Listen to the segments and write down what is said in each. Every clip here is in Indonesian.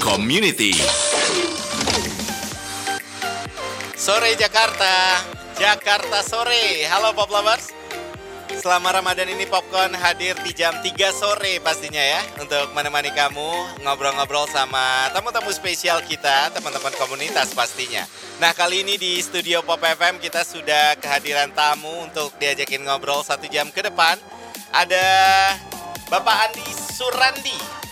Community. Sore Jakarta, Jakarta sore. Halo Pop Lovers. Selama Ramadan ini Popcorn hadir di jam 3 sore pastinya ya Untuk menemani kamu ngobrol-ngobrol sama tamu-tamu spesial kita Teman-teman komunitas pastinya Nah kali ini di studio Pop FM kita sudah kehadiran tamu Untuk diajakin ngobrol satu jam ke depan Ada Bapak Andi Surandi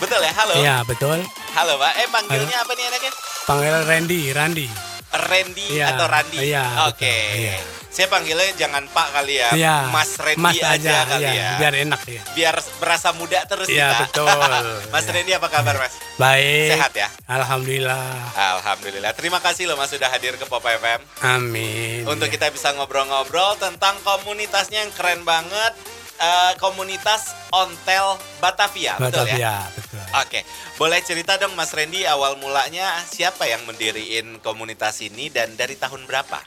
Betul ya? Halo? Iya betul. Halo Pak, eh panggilnya apa nih anaknya? Panggil Randy, Randy. Randy Iya, atau Randi? iya, Oke. betul, iya. Saya panggilnya jangan Pak kali ya. Iya. Mas Randy Mas aja, kali iya, ya. Biar enak ya. Biar berasa muda terus Iya, kita. betul. mas Iya. Randy apa kabar Mas? Baik. Sehat ya? Alhamdulillah. Alhamdulillah. Terima kasih loh Mas sudah hadir ke Pop FM. Amin. Untuk Ya. kita bisa ngobrol-ngobrol tentang komunitasnya yang keren banget. Eh, komunitas Ontel Batavia, betul ya? Betul. Oke, boleh cerita dong Mas Randy awal mulanya siapa yang mendiriin komunitas ini dan dari tahun berapa?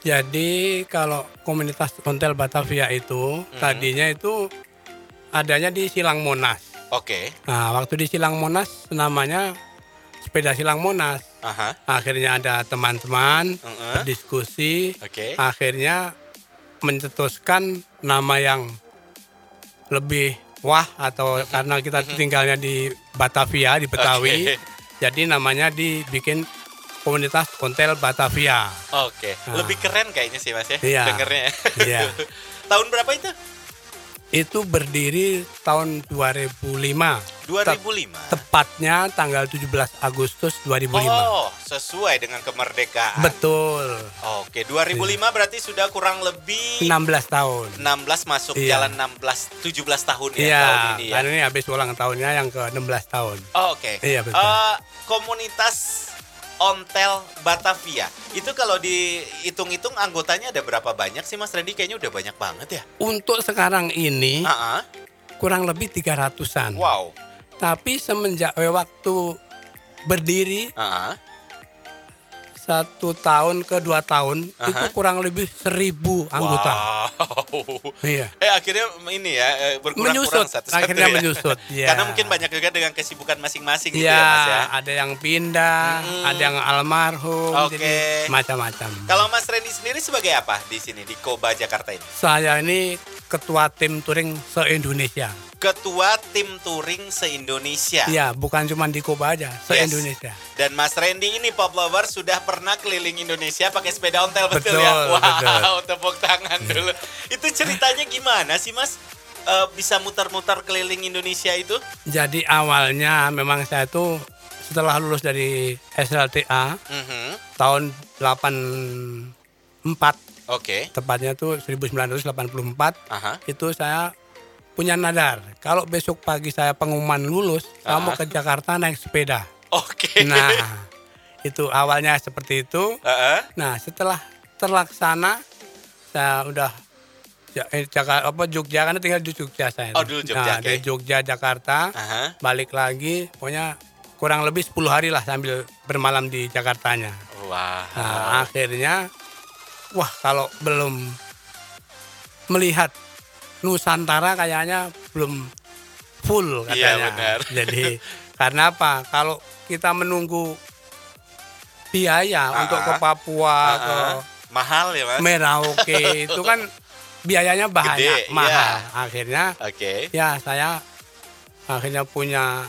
Jadi kalau komunitas Ontel Batavia itu Hmm. tadinya itu adanya di Silang Monas. Oke, Nah, waktu di Silang Monas namanya sepeda Silang Monas. aha, Akhirnya ada teman-teman Heeh. berdiskusi, oke. akhirnya mencetuskan nama yang lebih wah atau karena kita tinggalnya di Batavia di Betawi Oke. jadi namanya dibikin komunitas Ontel Batavia Oke, Nah. lebih keren kayaknya sih Mas ya, Iya. dengernya. Iya. Tahun berapa itu? Itu berdiri tahun 2005 2005. tepatnya tanggal 17 Agustus 2005 Oh, sesuai dengan kemerdekaan. betul Oke, 2005 berarti sudah kurang lebih 16 tahun 16 masuk Iya. jalan 16 17 tahun ya Iya, tahun ini ya. karena ini habis ulang tahunnya yang ke 16 tahun. Oh, Oke. Iya, betul. Eh, komunitas Ontel Batavia. Itu kalau dihitung-hitung anggotanya ada berapa banyak sih Mas Randy? Kayaknya udah banyak banget ya. Untuk sekarang ini ah. kurang lebih 300-an. Wow. Tapi semenjak waktu berdiri ah. Satu tahun ke dua tahun Aha. itu kurang lebih seribu anggota. Wow. Iya. Eh akhirnya ini ya eh, berkurang-kurang Menyusut, satu-satu akhirnya ya. menyusut, ya. Karena mungkin banyak juga dengan kesibukan masing-masing gitu Iya, ya Mas ya. ada yang pindah, Hmm. ada yang almarhum, Oke. jadi macam-macam. Kalau Mas Randy sendiri sebagai apa di sini di Koba Jakarta ini? Saya ini ketua tim touring se-Indonesia. Ketua tim touring se-Indonesia. Iya, bukan cuma di Koba aja, se-Indonesia. Dan Mas Randy ini pop lover sudah pernah keliling Indonesia pakai sepeda ontel betul, Betul, ya? Wow, betul. tepuk tangan dulu. Itu ceritanya gimana sih Mas? Eh, bisa muter-muter keliling Indonesia itu? Jadi awalnya memang saya tuh setelah lulus dari SLTA Mhm. tahun 84 Oke. tepatnya tuh 1984 Aha. itu saya punya nadar kalau besok pagi saya pengumuman lulus Ah. ke Jakarta naik sepeda. Oke. Nah, itu awalnya seperti itu. Heeh. Nah, setelah terlaksana saya udah eh, Jakarta apa Jogja kan tinggal di Jogja saya. Oh, dulu Jogja, Nah, oke. dari Jogja Jakarta Aha. balik lagi pokoknya kurang lebih 10 hari lah sambil bermalam di Jakartanya. Wah. Nah, akhirnya wah kalau belum melihat Nusantara kayaknya belum full Iya, katanya. benar. Jadi karena apa? Kalau kita menunggu biaya Ah, untuk ke ah. Papua, Ah, ke ah. mahal ya Mas? Merauke itu kan biayanya Gede, banyak, mahal. iya. Akhirnya Oke. ya saya akhirnya punya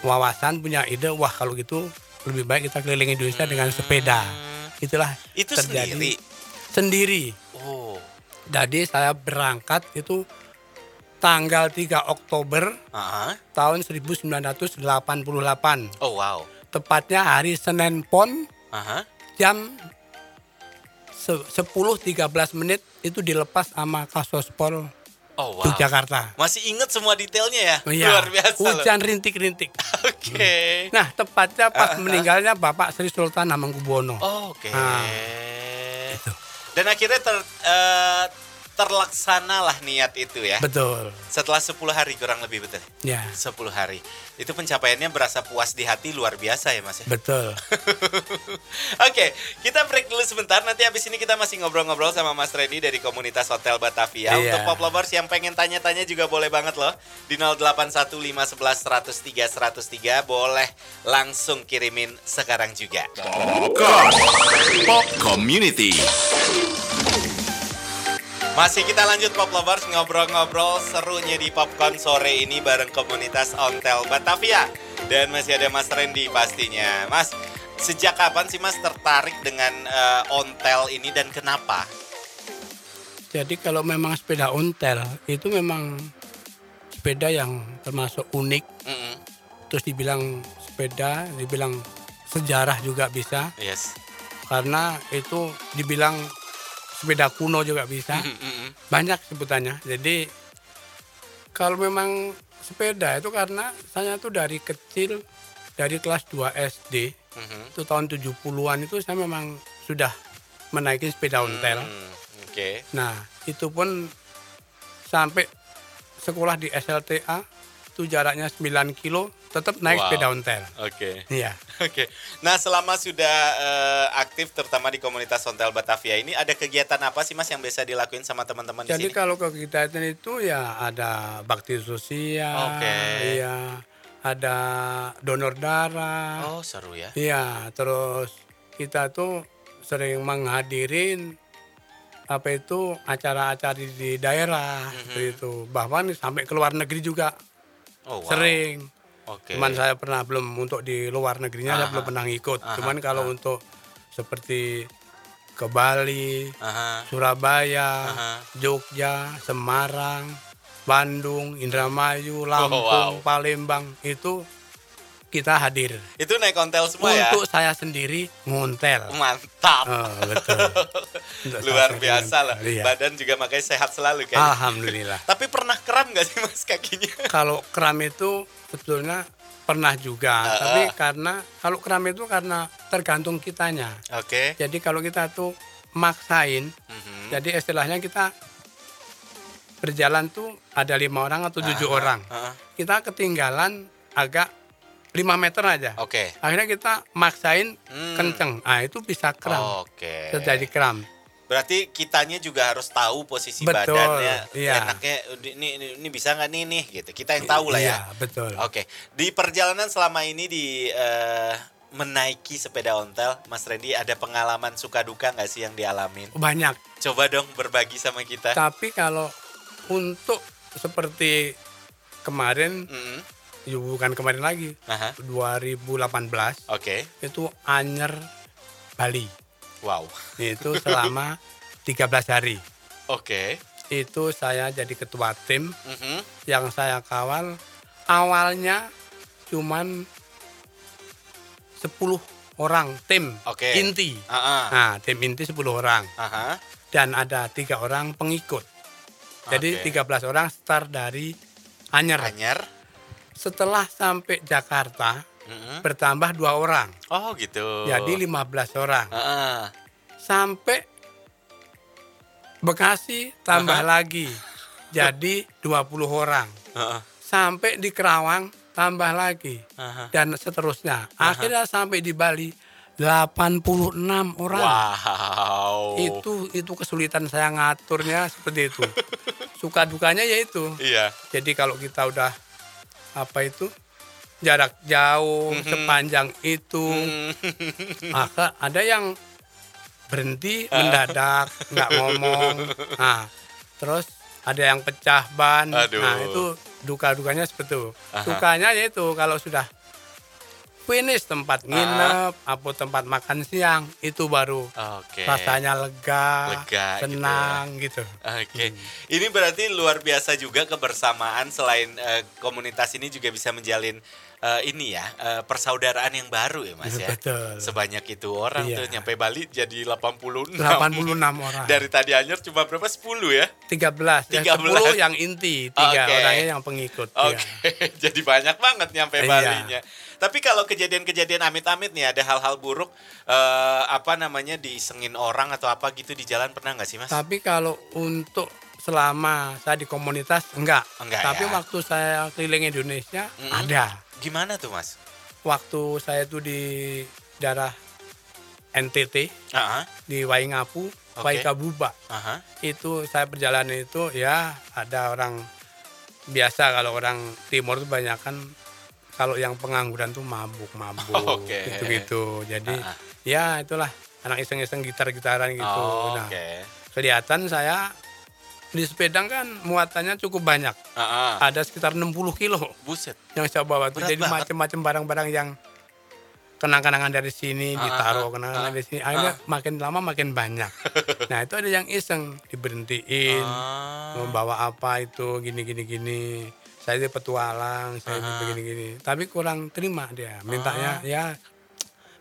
wawasan, punya ide, wah kalau gitu lebih baik kita keliling Indonesia dengan sepeda. Hmm. Itulah Itu terjadi sendiri. sendiri. Oh. Jadi saya berangkat itu tanggal 3 Oktober Aha. tahun 1988. Oh wow. Tepatnya hari Senin Pon Aha. jam se- 10.13 menit itu dilepas sama Kasospol Oh wow. Yogyakarta. Masih inget semua detailnya ya? Iya, Luar biasa loh. Hujan rintik-rintik. Oke. Nah, tepatnya pas ah. meninggalnya Bapak Sri Sultan Hamengkubuwono. Oh, Oke. Nah, itu. Dan akhirnya ter, eh, terlaksanalah niat itu ya. Betul. Setelah 10 hari kurang lebih betul. Ya, 10 hari. Itu pencapaiannya berasa puas di hati luar biasa ya Mas ya. betul. Oke, kita break dulu sebentar. Nanti habis ini kita masih ngobrol-ngobrol sama Mas Redi dari komunitas Hotel Batavia. Iya. Untuk pop lovers yang pengen tanya-tanya juga boleh banget loh. Di 0815111003 boleh langsung kirimin sekarang juga. Popcorn Pop Community Masih kita lanjut Pop Lovers ngobrol-ngobrol serunya di Popcorn sore ini bareng komunitas Ontel Batavia. Dan masih ada Mas Randy pastinya. Mas, sejak kapan sih Mas tertarik dengan eh, Ontel ini dan kenapa? Jadi kalau memang sepeda ontel itu memang sepeda yang termasuk unik. Mm-mm. Terus dibilang sepeda, dibilang sejarah juga bisa. Yes. Karena itu dibilang sepeda kuno juga bisa. Mm-mm. Banyak sebutannya. Jadi kalau memang sepeda itu karena saya tuh dari kecil dari kelas 2 SD Mhm. itu tahun 70-an itu saya memang sudah menaiki sepeda ontel. Hmm, Oke. Nah, itu pun sampai sekolah di SLTA itu jaraknya 9 kilo tetap naik Wow. sepeda ontel. Oke. Iya. Oke. Nah, selama sudah eh, aktif terutama di komunitas Ontel Batavia ini ada kegiatan apa sih Mas yang biasa dilakuin sama teman-teman di Jadi sini? kalau kegiatan itu ya ada bakti sosial, Oke. iya, ada donor darah, Oh, seru ya. iya, terus kita tuh sering menghadirin apa itu acara-acara di, daerah seperti itu, bahkan sampai ke luar negeri juga Oh, wow. sering. Oke. Cuman saya pernah belum untuk di luar negerinya saya Aha. belum pernah ngikut. Aha, Cuman kalau aha. untuk seperti ke Bali, Aha. Surabaya, Aha. Jogja, Semarang, Bandung, Indramayu, Lampung, wow. Palembang itu kita hadir. Itu naik ontel semua ya? Untuk saya sendiri ngontel. Mantap. Oh, betul. Untuk Luar biasa lah. iya. Badan juga makanya sehat selalu kan. Alhamdulillah. Tapi pernah kram gak sih Mas kakinya? kalau kram itu sebetulnya pernah juga, Ah, tapi karena kalau kram itu karena tergantung kitanya. Oke. Jadi kalau kita tuh maksain, Mhm. jadi istilahnya kita berjalan tuh ada lima orang atau tujuh Aha, orang, aha. kita ketinggalan agak 5 meter aja. Oke. Akhirnya kita maksain Hmm. kenceng, ah itu bisa kram, Oke. terjadi kram. Berarti kitanya juga harus tahu posisi Betul, badannya. iya. Enaknya ini, ini ini bisa nggak nih nih gitu. Kita yang tahu lah ya. Iya, betul. Oke. Di perjalanan selama ini di eh, menaiki sepeda ontel, Mas Randy ada pengalaman suka duka nggak sih yang dialamin? Banyak. Coba dong berbagi sama kita. Tapi kalau untuk seperti kemarin, Mm-mm. Ya bukan kemarin lagi, Aha. 2018 Oke. itu Anyer Bali. Wow. Itu selama 13 hari. Oke. Itu saya jadi ketua tim Mhm. yang saya kawal. Awalnya cuman 10 orang tim Oke. inti. Ah, ah. Nah, tim inti 10 orang Aha. dan ada tiga orang pengikut. Jadi Oke. 13 orang start dari Anyer. Anyar. Setelah sampai Jakarta Mhm. bertambah dua orang. Oh gitu. Jadi 15 orang. Ah. Sampai Bekasi tambah lagi. Jadi 20 orang. Ah. Sampai di Kerawang tambah lagi. Aha. Dan seterusnya. Akhirnya sampai di Bali 86 orang. Wow. Itu itu kesulitan saya ngaturnya seperti itu. Suka dukanya yaitu. Iya. Jadi kalau kita udah apa itu jarak jauh Mhm. sepanjang itu Hmm. maka ada yang berhenti mendadak nggak ngomong nah terus ada yang pecah ban Aduh. nah itu duka dukanya seperti itu Aha. sukanya yaitu kalau sudah finish tempat nginep atau tempat makan siang itu baru Oke. rasanya lega, Lega gitu ya. senang gitu, Oke, ini berarti luar biasa juga kebersamaan selain eh, komunitas ini juga bisa menjalin eh, ini ya eh, persaudaraan yang baru ya mas ya. betul Sebanyak itu orang Iya. tuh nyampe Bali jadi 86. 86 orang Dari tadi Anyer cuma berapa? 10 ya? 13 ya 13. 10 yang inti tiga Oke. orangnya yang pengikut Oke, ya. jadi banyak banget nyampe Iya. Balinya. Tapi kalau kejadian-kejadian amit-amit nih ada hal-hal buruk eh, apa namanya diisengin orang atau apa gitu di jalan pernah nggak sih mas? Tapi kalau untuk selama saya di komunitas enggak. Enggak Tapi ya? waktu saya keliling Indonesia Mm-mm. ada. Gimana tuh mas? Waktu saya tuh di daerah NTT Aha, di Waingapu, Oke. Waikabuba. aha. Itu saya perjalanan itu ya ada orang biasa kalau orang timur tuh banyak kan kalau yang pengangguran tuh mabuk-mabuk Oke. gitu-gitu. Jadi Ah, ah. ya itulah anak iseng-iseng gitar-gitaran gitu. Oh, Nah, kelihatan saya di sepeda kan muatannya cukup banyak. Ah, ah. Ada sekitar 60 kilo Buset. yang saya bawa tuh. Berat Jadi macam-macam barang-barang yang kenang-kenangan dari sini Ah, ditaruh ah, kenangan ah, dari sini. Akhirnya makin lama makin banyak. nah itu ada yang iseng diberhentiin, Ah. membawa apa itu gini gini gini. Saya ini petualang, saya ini Ah. begini gini. Tapi kurang terima dia, mintanya Ah. ya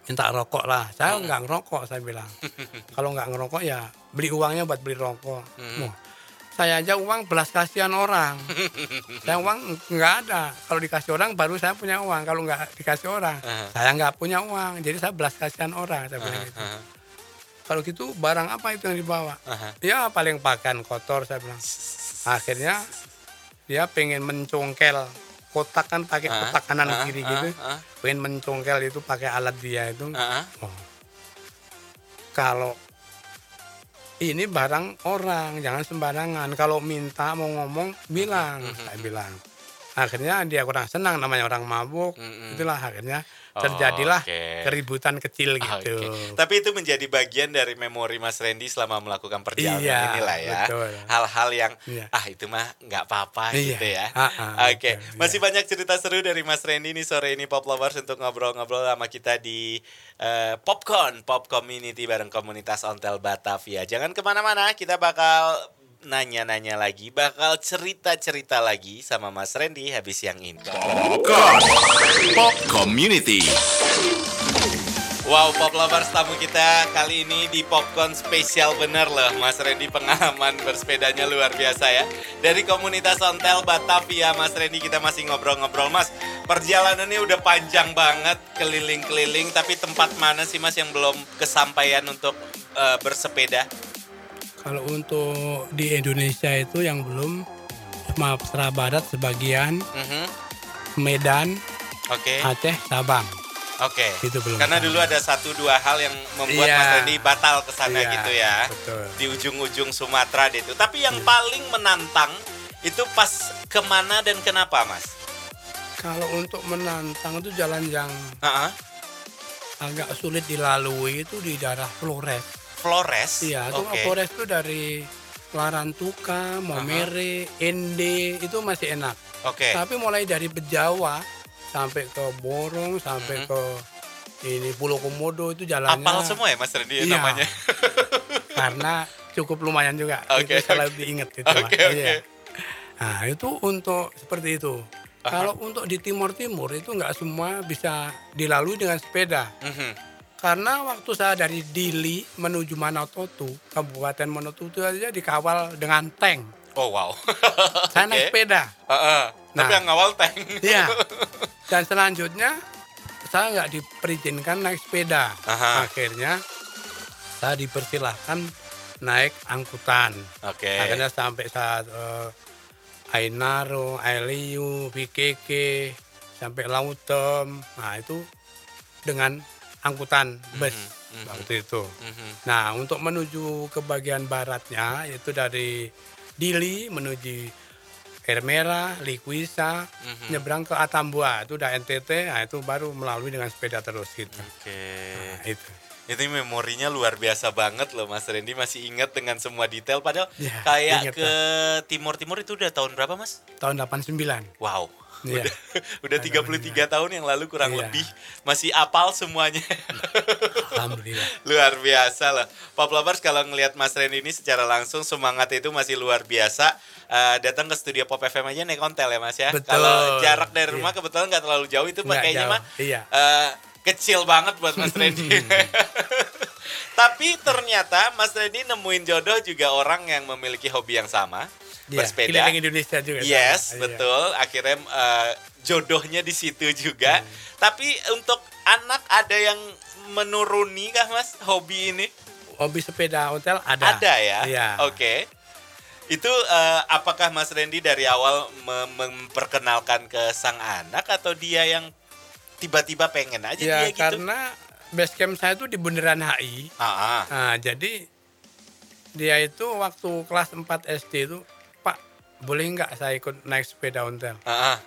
minta rokok lah. Saya Hmm. nggak ngerokok, saya bilang. Kalau nggak ngerokok ya beli uangnya buat beli rokok. Hmm. Wah, saya aja uang belas kasihan orang. saya uang nggak ada. Kalau dikasih orang baru saya punya uang. Kalau nggak dikasih orang, Ah. saya nggak punya uang. Jadi saya belas kasihan orang. Saya bilang gitu. Kalau gitu barang apa itu yang dibawa? aha. Ya paling pakaian kotor saya bilang. Akhirnya dia pengen mencongkel kotak kan pakai Ah, kotak kanan ah, kiri gitu. ah, Pengen mencongkel itu pakai alat dia itu. ah. Oh. Kalau ini barang orang, jangan sembarangan. Kalau minta mau ngomong, bilang, Mm-hmm. saya bilang. Akhirnya dia kurang senang namanya orang mabuk. Mm-mm. Itulah akhirnya terjadilah Mm-hmm. Oke. keributan kecil gitu. Oke. Tapi itu menjadi bagian dari memori Mas Randy selama melakukan perjalanan Iya, inilah ya. Hal-hal yang Iya. ah itu mah nggak apa-apa Iya. gitu ya. Ah, ah, Oke, betul, masih banyak cerita seru dari Mas Randy nih sore ini Pop Lovers untuk ngobrol-ngobrol sama kita di eh, Popcorn Pop Community bareng komunitas Ontel Batavia. Jangan ke mana-mana, kita bakal nanya-nanya lagi, bakal cerita-cerita lagi sama Mas Randy habis yang ini. Popcorn. Pop Community. Wow, Pop Lovers tamu kita kali ini di Popcorn spesial bener loh Mas Randy pengalaman bersepedanya luar biasa ya Dari komunitas Ontel Batavia Mas Randy kita masih ngobrol-ngobrol Mas Perjalanannya udah panjang banget keliling-keliling Tapi tempat mana sih Mas yang belum kesampaian untuk eh, bersepeda? Kalau untuk di Indonesia itu yang belum cuma Sumatera Barat sebagian, Mhm. Medan, Oke, Aceh, Sabang. oke Itu belum. Karena dulu ada satu dua hal yang membuat Iya. Mas Randy batal ke sana Iya, gitu ya Betul. di ujung-ujung Sumatera itu. Tapi yang paling menantang itu pas ke mana dan kenapa, Mas? Kalau untuk menantang itu jalan yang Heeh. agak sulit dilalui itu di daerah Flores. Flores. Iya, itu Oke. Flores itu dari Warantuka, Momere, Ende itu masih enak. Oke. Tapi mulai dari Bejawa sampai ke Borong, sampai Mhm. ke ini Pulau Komodo itu jalannya Apal semua ya Mas Randy ya Iya. namanya? karena cukup lumayan juga. Oke, itu saya oke. lebih ingat itu. Oke, Mas. oke. Iya. Nah, itu untuk seperti itu. Aha. Kalau untuk di Timur Timur itu nggak semua bisa dilalui dengan sepeda. Mhm. Karena waktu saya dari Dili menuju Manototu, Kabupaten Manototu aja dikawal dengan tank. Oh wow. Saya Oke. naik sepeda. Heeh. Tapi Nah. yang ngawal tank. Iya. Dan selanjutnya saya nggak diperizinkan naik sepeda. Aha. Akhirnya saya dipersilahkan naik angkutan. Oke. Akhirnya sampai saat eh, Ainaro, Ailiu, VKK, sampai Lautem. Nah itu dengan angkutan bus mhm. waktu itu. Mhm. Nah untuk menuju ke bagian baratnya yaitu dari Dili menuju Air Merah, Likuisa, Mhm. nyebrang ke Atambua itu udah NTT, nah itu baru melalui dengan sepeda terus gitu. Oke. Nah, itu. Itu memorinya luar biasa banget loh Mas Randy masih ingat dengan semua detail padahal Ya, kayak ke timur-timur itu udah tahun berapa Mas? Tahun 89. Wow. Iya. Udah udah 33 tahun yang lalu kurang Iya. lebih masih apal semuanya. Alhamdulillah. luar biasa lah. Pop Lovers kalau ngelihat Mas Randy ini secara langsung semangat itu masih luar biasa. Eh, datang ke studio Pop FM aja naik ontel ya Mas ya. Betul. Kalau jarak dari rumah Iya. kebetulan nggak terlalu jauh itu Nggak kayaknya jauh. mah Iya. eh, kecil banget buat Mas Randy. Tapi ternyata Mas Randy nemuin jodoh juga orang yang memiliki hobi yang sama. Iya, bersepeda. keliling Indonesia juga. Yes, sama. Iya. betul. Akhirnya eh, jodohnya di situ juga. Hmm. Tapi untuk anak ada yang menuruni kah Mas hobi ini? Hobi sepeda hotel ada. Ada ya? Iya. Oke. Itu eh, apakah Mas Randy dari awal me- memperkenalkan ke sang anak atau dia yang tiba-tiba pengen aja Ya dia gitu? karena base camp saya itu di Bundaran HI. Ah, ah. Nah, jadi dia itu waktu kelas 4 SD itu, boleh nggak saya ikut naik sepeda ontel? Ah, ah.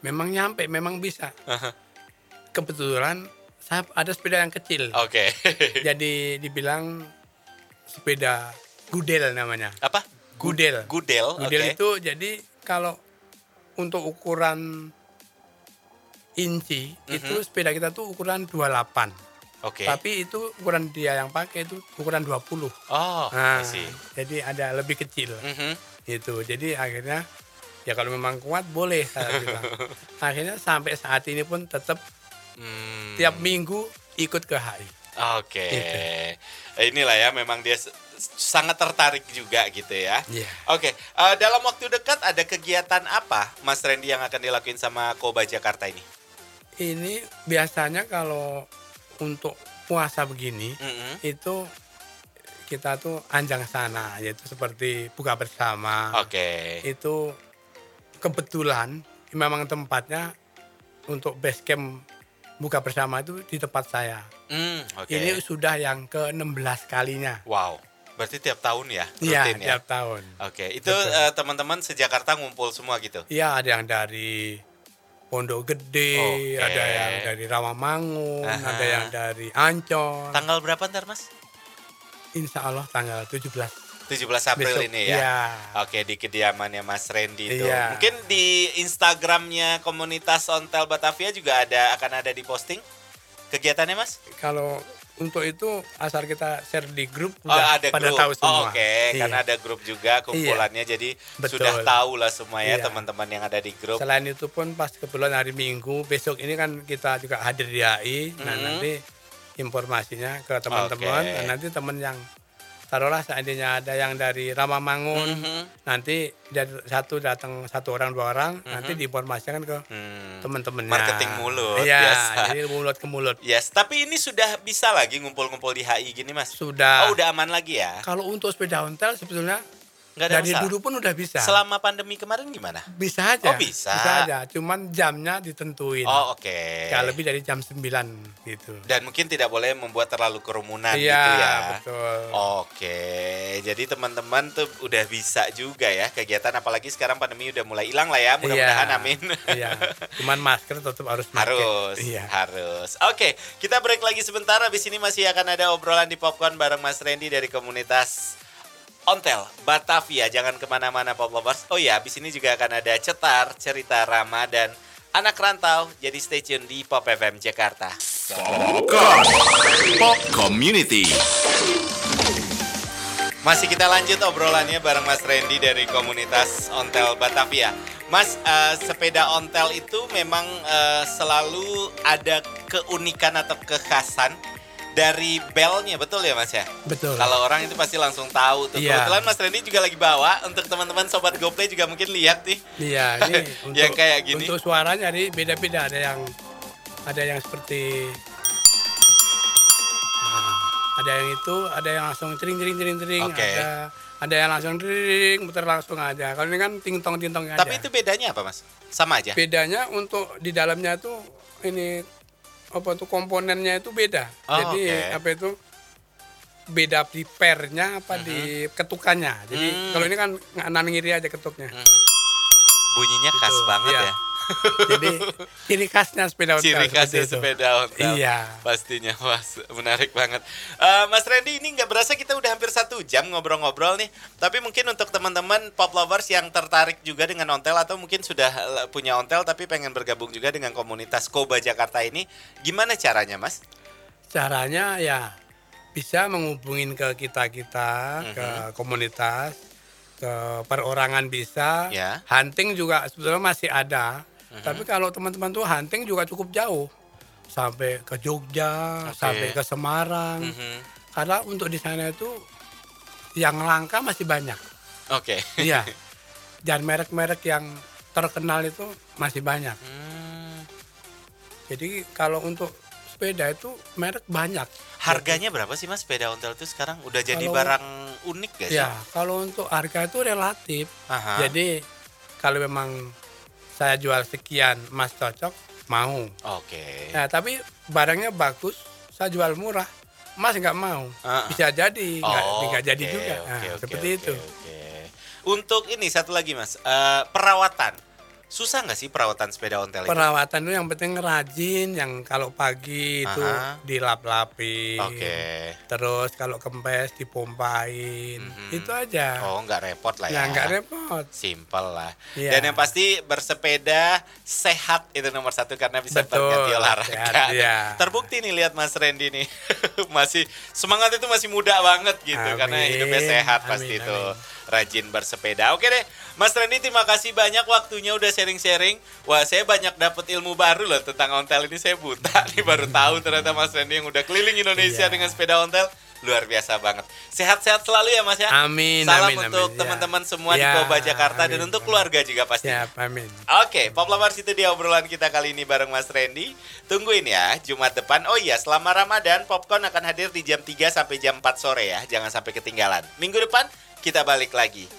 Memang nyampe, memang bisa. Aha. Kebetulan saya ada sepeda yang kecil. Oke. Jadi dibilang sepeda gudel namanya. Apa? Gudel. Gudel. Gudel oke. itu jadi kalau untuk ukuran inci itu sepeda kita tuh ukuran 28. Oke. Tapi itu ukuran dia yang pakai itu ukuran 20. Oh, Nah, jadi ada lebih kecil Mhm. Gitu. Jadi akhirnya ya kalau memang kuat boleh saya bilang. akhirnya sampai saat ini pun tetap Hmm. tiap minggu ikut ke HI. Oke. Gitu. Inilah ya memang dia sangat tertarik juga gitu ya. Iya. Oke, eh, dalam waktu dekat ada kegiatan apa Mas Randy yang akan dilakuin sama Koba Jakarta ini? Ini biasanya kalau untuk puasa begini Mhm. itu kita tuh anjang sana yaitu seperti buka bersama. Oke. Itu kebetulan memang tempatnya untuk base camp buka bersama itu di tempat saya. Hmm, oke. Ini sudah yang ke-16 kalinya. Wow. Berarti tiap tahun ya? Iya, Rutin ya? tiap tahun. Oke, itu Betul. eh, teman-teman sejakarta ngumpul semua gitu? Iya, ada yang dari Pondok Gede, Oke. ada yang dari Rawamangun, Aha. ada yang dari Ancol. Tanggal berapa ntar mas? Insya Allah tanggal 17 17 April besok. ini ya? Iya. Oke, di kediamannya Mas Randy itu. Iya. Mungkin di Instagramnya komunitas Ontel Batavia juga ada akan ada di posting kegiatannya Mas? Kalau untuk itu asal kita share di grup Oh, udah ada pada grup. tahu Oh, semua. Oke, Iya. karena ada grup juga kumpulannya jadi Betul. sudah tahu lah semua ya Iya. teman-teman yang ada di grup. Selain itu pun pas kebetulan hari Minggu besok ini kan kita juga hadir di AI. Nah Mhm. nanti informasinya ke teman-teman. Oke. Nah, nanti teman yang taruhlah seandainya ada yang dari Ramamangun, Mhm. nanti dari satu datang satu orang dua orang, nanti diinformasikan ke Hmm. teman-temannya. Marketing mulut, Iya, biasa. jadi mulut ke mulut. Yes, tapi ini sudah bisa lagi ngumpul-ngumpul di HI gini Mas? Sudah. Oh, udah aman lagi ya? Kalau untuk sepeda ontel sebetulnya Nggak ada dari masalah? dulu pun udah bisa. Selama pandemi kemarin gimana? bisa aja. Oh, bisa. Bisa aja, cuman jamnya ditentuin. Oh, oke. Nggak lebih dari jam 9 gitu. Dan mungkin tidak boleh membuat terlalu kerumunan Iya, gitu ya. betul. Oke, jadi teman-teman tuh udah bisa juga ya kegiatan apalagi sekarang pandemi udah mulai hilang lah ya, mudah-mudahan Iya, amin. Iya. Cuman masker tetap harus pakai. harus, Iya. harus. Oke, kita break lagi sebentar. Habis ini masih akan ada obrolan di Popcorn bareng Mas Randy dari komunitas Ontel Batavia. Jangan ke mana-mana Pop Lovers. Oh ya, habis ini juga akan ada cetar cerita Ramadan anak rantau. Jadi stay tune di Pop FM Jakarta. Popcorn. Pop Community. Masih kita lanjut obrolannya bareng Mas Randy dari komunitas Ontel Batavia. Mas, eh, sepeda ontel itu memang eh, selalu ada keunikan atau kekhasan dari belnya, betul ya Mas ya? Betul. Kalau orang itu pasti langsung tahu tuh. Iya. Kebetulan Mas Randy juga lagi bawa untuk teman-teman sobat GoPlay juga mungkin lihat nih. Iya, ini untuk Yang kayak gini. Untuk suaranya nih beda-beda ada yang ada yang seperti Nah, ada yang itu, ada yang langsung tering tering tering tering, Oke. ada ada yang langsung tering muter langsung aja. Kalau ini kan ting-tong ting-tong aja. Tapi itu bedanya apa Mas? Sama aja? bedanya untuk di dalamnya tuh ini apa tuh komponennya itu beda. Oh, Jadi oke. apa itu beda di pernya apa di ketukannya. Jadi Hmm. kalau ini kan kanan ngiri aja ketuknya. Bunyinya khas Gitu, banget iya. ya. Jadi ciri khasnya sepeda ontel. Ciri khasnya sepeda ontel. Iya. Pastinya, mas menarik banget. Eh, Mas Randy ini nggak berasa kita udah hampir satu jam ngobrol-ngobrol nih. Tapi mungkin untuk teman-teman pop lovers yang tertarik juga dengan ontel atau mungkin sudah eh, punya ontel tapi pengen bergabung juga dengan komunitas Koba Jakarta ini, gimana caranya, Mas? Caranya ya bisa menghubungin ke kita-kita, ke Mhm. komunitas, ke perorangan bisa. Ya. Hunting juga sebetulnya masih ada. Mhm. Tapi kalau teman-teman tuh hunting juga cukup jauh. Sampai ke Jogja, Oke. sampai ke Semarang. Mhm. Karena untuk di sana itu yang langka masih banyak. Oke. Iya. Dan merek-merek yang terkenal itu masih banyak. Hmm, Jadi kalau untuk sepeda itu merek banyak. Harganya berapa sih mas sepeda ontel itu sekarang? Udah jadi Kalau- barang unik gak sih? Ya, kalau untuk harga itu relatif. Aha. Jadi kalau memang saya jual sekian, Mas cocok, mau. Oke. Nah, tapi barangnya bagus, saya jual murah, Mas nggak mau. Ah. Bisa jadi, nggak Oh, nggak jadi juga. oke, Nah, oke, seperti oke, itu. oke. Untuk ini satu lagi mas, Eh, perawatan. Susah nggak sih perawatan sepeda ontel itu? Perawatan itu yang penting rajin, yang kalau pagi itu Aha. dilap-lapin. Oke. Terus kalau kempes dipompain. Mhm. Itu aja. Oh nggak repot lah ya. Ya nggak repot. Simple lah. Iya. Dan yang pasti bersepeda sehat itu nomor satu karena bisa Betul, berganti olahraga. sehat, iya. Terbukti nih lihat Mas Randy nih masih semangat itu masih muda banget gitu karena Amin, hidupnya sehat pasti amin, itu amin. Rajin bersepeda. Oke deh, Mas Randy terima kasih banyak waktunya udah sharing-sharing. Wah saya banyak dapat ilmu baru loh tentang ontel ini saya buta nih baru tahu ternyata Mas Randy yang udah keliling Indonesia Iya. dengan sepeda ontel luar biasa banget. Sehat-sehat selalu ya Mas ya. Amin, Salam amin, untuk amin. Ya. teman-teman semua di Ya, Koba Jakarta dan amin, untuk amin. keluarga juga pasti. Siap, amin. Oke, Pop Lovers itu dia obrolan kita kali ini bareng Mas Randy. Tungguin ya, Jumat depan. Oh iya, selama Ramadan, Popcorn akan hadir di jam 3 sampai jam 4 sore ya. Jangan sampai ketinggalan. Minggu depan, kita balik lagi.